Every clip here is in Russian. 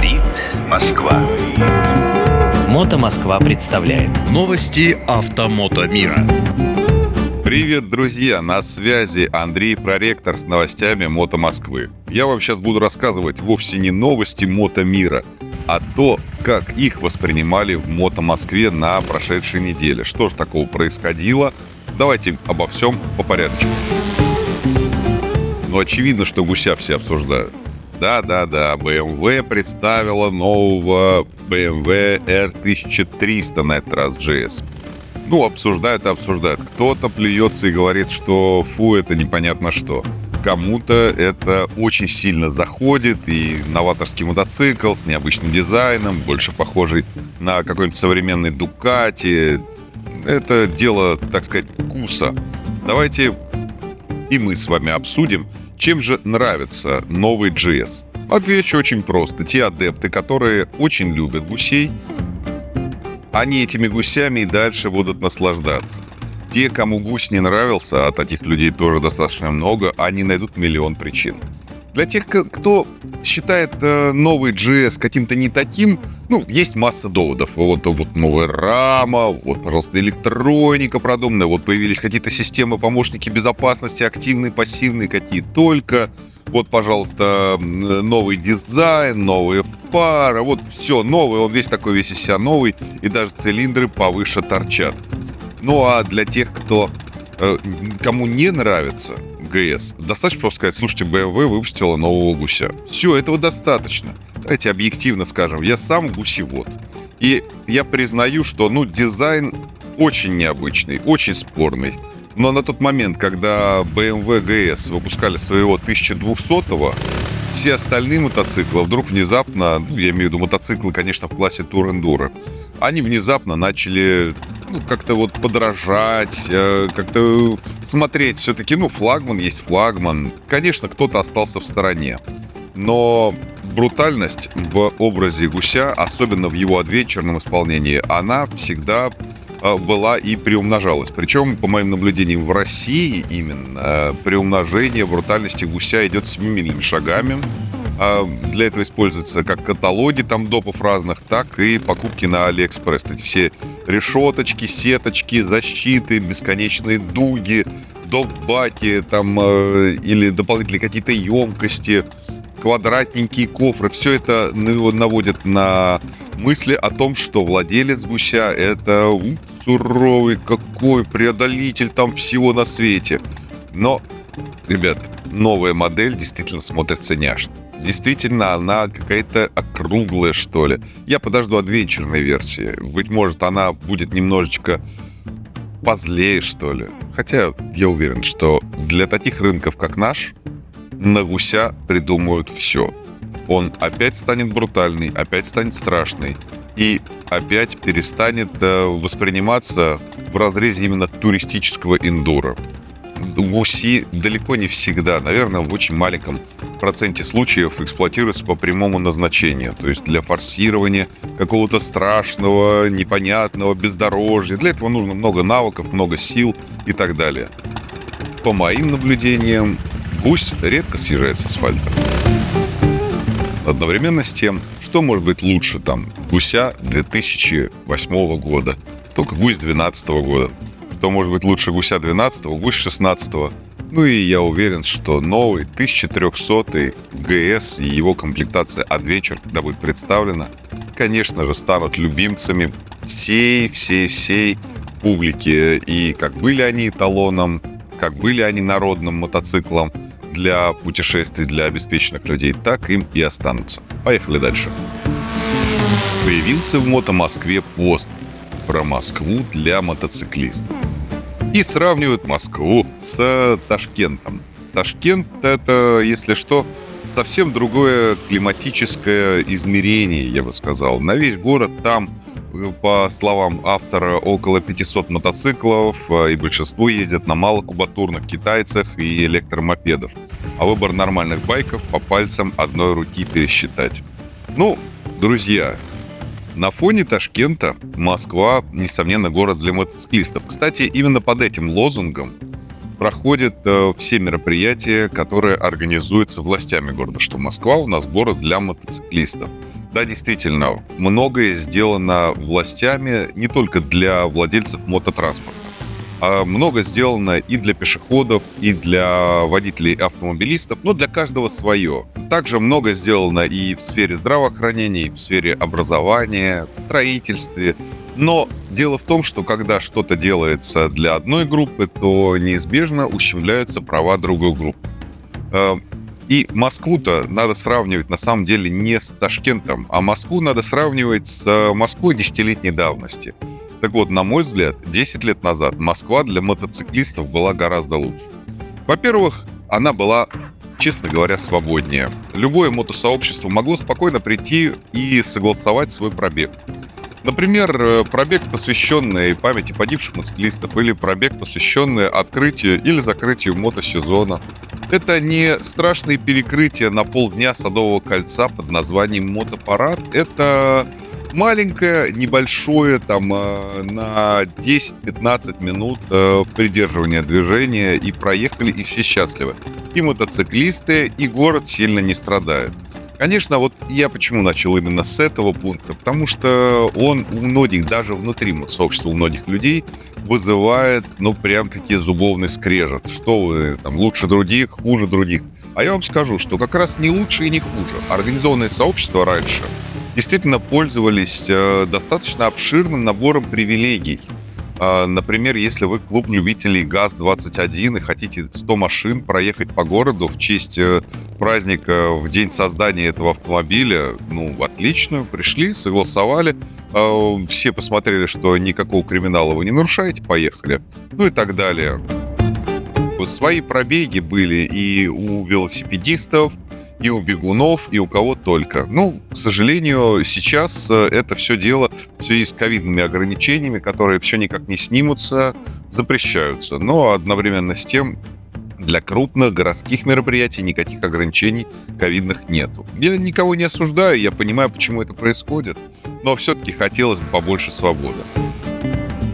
Говорит Москва. Мото Москва представляет Новости автомото мира. Привет, друзья! На связи Андрей Проректор с новостями Мото Москвы. Я вам сейчас буду рассказывать вовсе не новости Мото мира, а то, как их воспринимали в Мото Москве на прошедшей неделе. Что же такого происходило? Давайте обо всем по порядку. Ну, очевидно, что гуся все обсуждают. Да-да-да, BMW представила нового BMW R1300 на этот раз GS. Ну, обсуждают и обсуждают. Кто-то плюется и говорит, что фу, это непонятно что. Кому-то это очень сильно заходит, и новаторский мотоцикл с необычным дизайном, больше похожий на какой-нибудь современный Дукати. Это дело, так сказать, вкуса. Давайте и мы с вами обсудим, чем же нравится новый GS. Отвечу очень просто. Те адепты, которые очень любят гусей, они этими гусями и дальше будут наслаждаться. Те, кому гусь не нравился, а таких людей тоже достаточно много, они найдут миллион причин. Для тех, кто считает э, новый GS каким-то не таким, ну, есть масса доводов. Вот, вот новая рама, вот, пожалуйста, электроника продуманная, вот появились какие-то системы, помощники безопасности, активные, пассивные, какие только. Вот, пожалуйста, новый дизайн, новые фары, вот все новое, он весь такой весь из себя новый, и даже цилиндры повыше торчат. Ну а для тех, кто э, кому не нравится ГС, достаточно просто сказать, слушайте, BMW выпустила нового гуся. Все, этого достаточно. Давайте объективно скажем, я сам гусевод. И я признаю, что, ну, дизайн очень необычный, очень спорный. Но на тот момент, когда BMW GS выпускали своего 1200-го, все остальные мотоциклы вдруг внезапно, ну, я имею в виду мотоциклы, конечно, в классе Enduro, они внезапно начали ну, как-то вот подражать, э, как-то смотреть. Все-таки, ну, флагман есть флагман. Конечно, кто-то остался в стороне. Но брутальность в образе гуся, особенно в его адвенчурном исполнении, она всегда Э, была и приумножалась. Причем, по моим наблюдениям, в России именно э, приумножение брутальности гуся идет семимильными шагами. А для этого используются как каталоги там допов разных, так и покупки на Алиэкспресс. Эти все решеточки, сеточки, защиты, бесконечные дуги, доп-баки там э, или дополнительные какие-то емкости – квадратненькие кофры. Все это наводит на мысли о том, что владелец гуся это у, суровый какой преодолитель там всего на свете. Но, ребят, новая модель действительно смотрится няшно. Действительно, она какая-то округлая, что ли. Я подожду адвенчурной версии. Быть может, она будет немножечко позлее, что ли. Хотя я уверен, что для таких рынков, как наш, на гуся придумают все. Он опять станет брутальный, опять станет страшный и опять перестанет э, восприниматься в разрезе именно туристического индура. Гуси далеко не всегда, наверное, в очень маленьком проценте случаев эксплуатируются по прямому назначению, то есть для форсирования какого-то страшного, непонятного бездорожья. Для этого нужно много навыков, много сил и так далее. По моим наблюдениям, Гусь редко съезжает с асфальта. Одновременно с тем, что может быть лучше там гуся 2008 года, только гусь 2012 года. Что может быть лучше гуся 12 гусь 16 ну и я уверен, что новый 1300 ГС и его комплектация Adventure, когда будет представлена, конечно же, станут любимцами всей-всей-всей публики. И как были они эталоном, как были они народным мотоциклом для путешествий для обеспеченных людей, так им и останутся. Поехали дальше. Появился в Мото Москве пост про Москву для мотоциклистов. И сравнивают Москву с Ташкентом. Ташкент это, если что, совсем другое климатическое измерение, я бы сказал. На весь город там по словам автора, около 500 мотоциклов, э, и большинство ездят на малокубатурных китайцах и электромопедов. А выбор нормальных байков по пальцам одной руки пересчитать. Ну, друзья, на фоне Ташкента Москва, несомненно, город для мотоциклистов. Кстати, именно под этим лозунгом проходят э, все мероприятия, которые организуются властями города, что Москва у нас город для мотоциклистов. Да, действительно, многое сделано властями не только для владельцев мототранспорта. А много сделано и для пешеходов, и для водителей автомобилистов, но для каждого свое. Также много сделано и в сфере здравоохранения, и в сфере образования, в строительстве. Но дело в том, что когда что-то делается для одной группы, то неизбежно ущемляются права другой группы. Э, и Москву-то надо сравнивать на самом деле не с Ташкентом, а Москву надо сравнивать с Москвой десятилетней давности. Так вот, на мой взгляд, 10 лет назад Москва для мотоциклистов была гораздо лучше. Во-первых, она была, честно говоря, свободнее. Любое мотосообщество могло спокойно прийти и согласовать свой пробег. Например, э, пробег, посвященный памяти погибших мотоциклистов, или пробег, посвященный открытию или закрытию мотосезона. Это не страшные перекрытия на полдня Садового кольца под названием мотопарад. Это маленькое, небольшое, там, э, на 10-15 минут э, придерживания движения, и проехали, и все счастливы. И мотоциклисты, и город сильно не страдают. Конечно, вот я почему начал именно с этого пункта, потому что он у многих, даже внутри сообщества у многих людей, вызывает, ну, прям-таки зубовный скрежет. Что вы, там, лучше других, хуже других. А я вам скажу, что как раз не лучше и не хуже. Организованное сообщество раньше действительно пользовались э, достаточно обширным набором привилегий. А, например, если вы клуб любителей ГАЗ-21 и хотите 100 машин проехать по городу в честь э, праздника в день создания этого автомобиля, ну, отлично, пришли, согласовали, а, все посмотрели, что никакого криминала вы не нарушаете, поехали, ну и так далее. Свои пробеги были и у велосипедистов, и у бегунов, и у кого только. Ну, к сожалению, сейчас э, это все дело в связи с ковидными ограничениями, которые все никак не снимутся, запрещаются. Но одновременно с тем для крупных городских мероприятий никаких ограничений ковидных нету. Я никого не осуждаю, я понимаю, почему это происходит, но все-таки хотелось бы побольше свободы.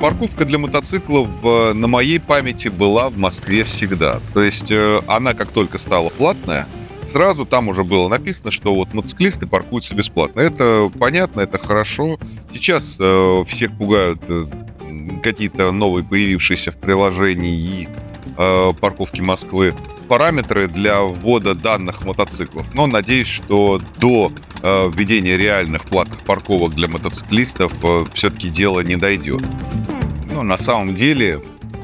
Парковка для мотоциклов э, на моей памяти была в Москве всегда. То есть э, она как только стала платная, сразу там уже было написано, что вот мотоциклисты паркуются бесплатно. Это понятно, это хорошо. Сейчас э, всех пугают э, какие-то новые появившиеся в приложении э, парковки Москвы параметры для ввода данных мотоциклов. Но надеюсь, что до э, введения реальных платных парковок для мотоциклистов э, все-таки дело не дойдет. Но на самом деле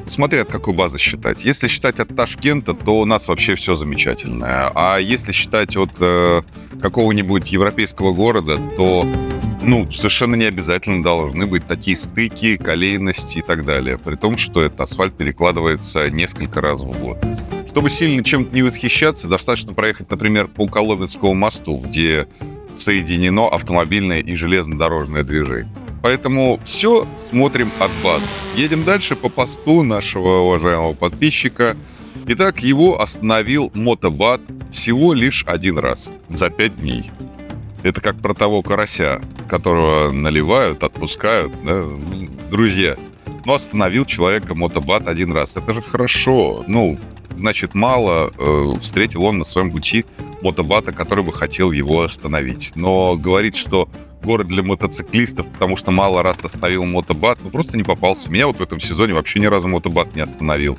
Смотря от какой базы считать. Если считать от Ташкента, то у нас вообще все замечательное. А если считать от э, какого-нибудь европейского города, то ну, совершенно не обязательно должны быть такие стыки, колейности и так далее. При том, что этот асфальт перекладывается несколько раз в год. Чтобы сильно чем-то не восхищаться, достаточно проехать, например, по Коломенскому мосту, где соединено автомобильное и железнодорожное движение. Поэтому все смотрим от базы. Едем дальше по посту нашего уважаемого подписчика. Итак, его остановил мотобат всего лишь один раз за пять дней. Это как про того карася, которого наливают, отпускают. Да? Друзья, ну остановил человека мотобат один раз. Это же хорошо. Ну, значит, мало э, встретил он на своем пути мотобата, который бы хотел его остановить. Но говорить, что город для мотоциклистов, потому что мало раз остановил мотобат, ну просто не попался. Меня вот в этом сезоне вообще ни разу мотобат не остановил.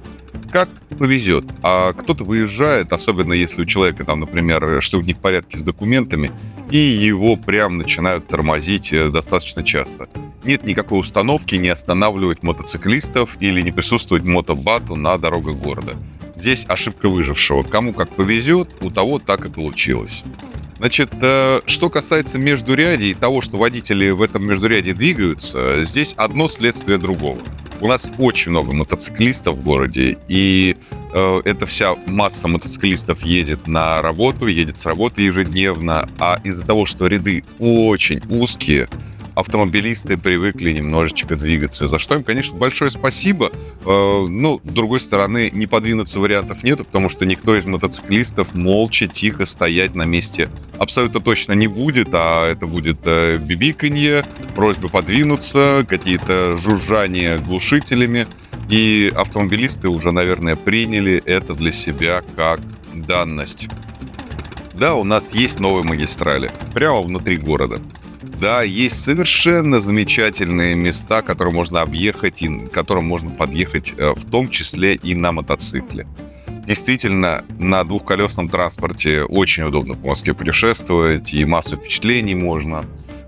Как повезет. А кто-то выезжает, особенно если у человека там, например, что не в порядке с документами, и его прям начинают тормозить э, достаточно часто. Нет никакой установки не останавливать мотоциклистов или не присутствовать мотобату на дорогах города. Здесь ошибка выжившего. Кому как повезет, у того так и получилось. Значит, э, что касается междурядий, того, что водители в этом междуряде двигаются, здесь одно следствие другого. У нас очень много мотоциклистов в городе, и э, эта вся масса мотоциклистов едет на работу, едет с работы ежедневно, а из-за того, что ряды очень узкие, автомобилисты привыкли немножечко двигаться, за что им, конечно, большое спасибо. Э, ну, с другой стороны, не подвинуться вариантов нет, потому что никто из мотоциклистов молча, тихо стоять на месте абсолютно точно не будет, а это будет э, бибиканье, просьбы подвинуться, какие-то жужжания глушителями, и автомобилисты уже, наверное, приняли это для себя как данность. Да, у нас есть новые магистрали, прямо внутри города. Да, есть совершенно замечательные места, которые можно объехать и которым можно подъехать, э, в том числе и на мотоцикле. Действительно, на двухколесном транспорте очень удобно по Москве путешествовать, и массу впечатлений можно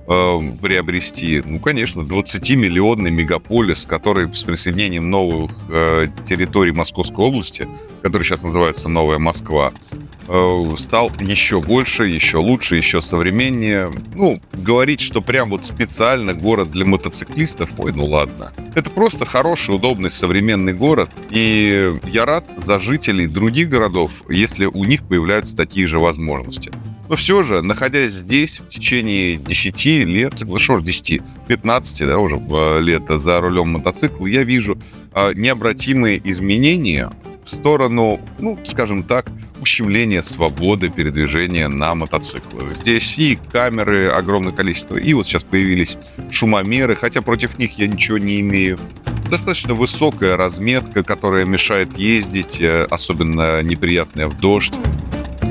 э, приобрести. Ну, конечно, 20-миллионный мегаполис, который с присоединением новых э, территорий Московской области, который сейчас называется Новая Москва, э, стал еще больше, еще лучше, еще современнее. Ну, говорить, что прям вот специально город для мотоциклистов, ой, ну ладно. Это просто хороший, удобный, современный город. И я рад за жителей других городов, если у них появляются такие же возможности. Но все же, находясь здесь в течение 10 лет, ж 10, 15, да, уже э, лет за рулем мотоцикла, я вижу э, необратимые изменения в сторону, ну, скажем так, ущемления свободы передвижения на мотоциклах. Здесь и камеры огромное количество, и вот сейчас появились шумомеры, хотя против них я ничего не имею. Достаточно высокая разметка, которая мешает ездить, э, особенно неприятная в дождь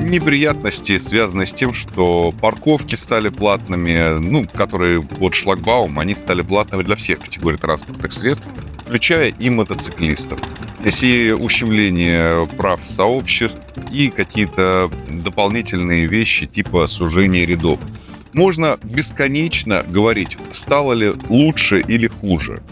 неприятности связаны с тем, что парковки стали платными, ну, которые под шлагбаум, они стали платными для всех категорий транспортных средств, включая и мотоциклистов. Здесь и ущемление прав сообществ, и какие-то дополнительные вещи типа сужения рядов. Можно бесконечно говорить, стало ли лучше или хуже.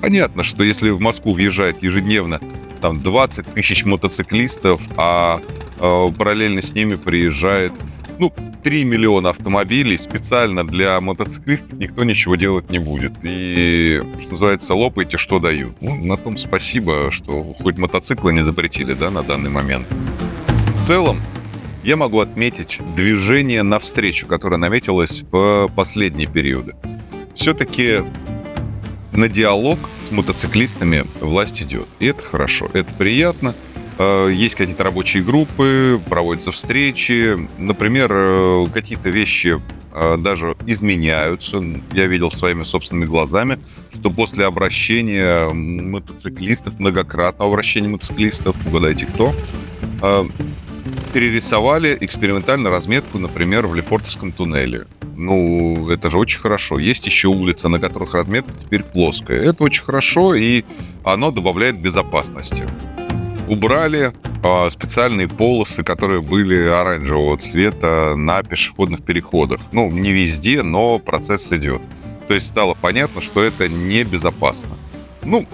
Понятно, что если в Москву въезжает ежедневно там 20 тысяч мотоциклистов, а э, параллельно с ними приезжает ну, 3 миллиона автомобилей специально для мотоциклистов никто ничего делать не будет. И, что называется, лопайте, что дают. Ну, на том спасибо, что хоть мотоциклы не запретили, да, на данный момент. В целом, я могу отметить движение навстречу, которое наметилось в последние периоды. Все-таки на диалог с мотоциклистами власть идет. И это хорошо, это приятно. Э, есть какие-то рабочие группы, проводятся встречи. Например, э, какие-то вещи э, даже изменяются. Я видел своими собственными глазами, что после обращения мотоциклистов, многократного обращения мотоциклистов, угадайте кто, перерисовали экспериментально разметку, например, в Лефортовском туннеле. Ну, это же очень хорошо. Есть еще улицы, на которых разметка теперь плоская. Это очень хорошо, и оно добавляет безопасности. Убрали э, специальные полосы, которые были оранжевого цвета на пешеходных переходах. Ну, не везде, но процесс идет. То есть стало понятно, что это небезопасно. Ну,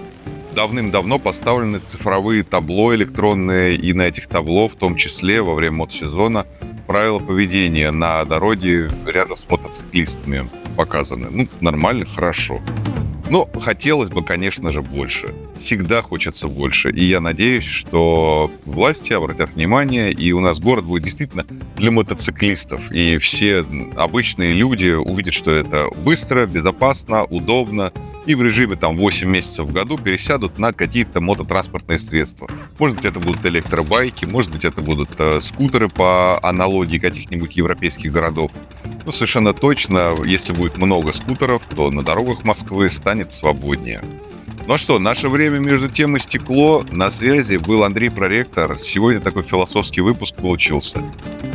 давным-давно поставлены цифровые табло электронные, и на этих табло, в том числе во время мотосезона, правила поведения на дороге рядом с мотоциклистами показаны. Ну, нормально, хорошо. Но хотелось бы, конечно же, больше. Всегда хочется больше. И я надеюсь, что власти обратят внимание, и у нас город будет действительно для мотоциклистов. И все обычные люди увидят, что это быстро, безопасно, удобно. И в режиме там 8 месяцев в году пересядут на какие-то мототранспортные средства. Может быть, это будут электробайки, может быть, это будут э, скутеры по аналогии каких-нибудь европейских городов. Ну, совершенно точно, если будет много скутеров, то на дорогах Москвы станет свободнее. Ну что, наше время между тем и стекло. На связи был Андрей Проректор. Сегодня такой философский выпуск получился.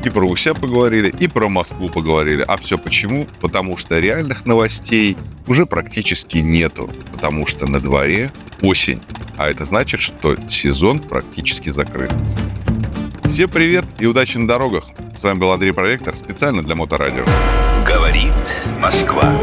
И про Уся поговорили, и про Москву поговорили. А все почему? Потому что реальных новостей уже практически нету. Потому что на дворе осень. А это значит, что сезон практически закрыт. Всем привет и удачи на дорогах. С вами был Андрей Проректор специально для Моторадио. Говорит Москва.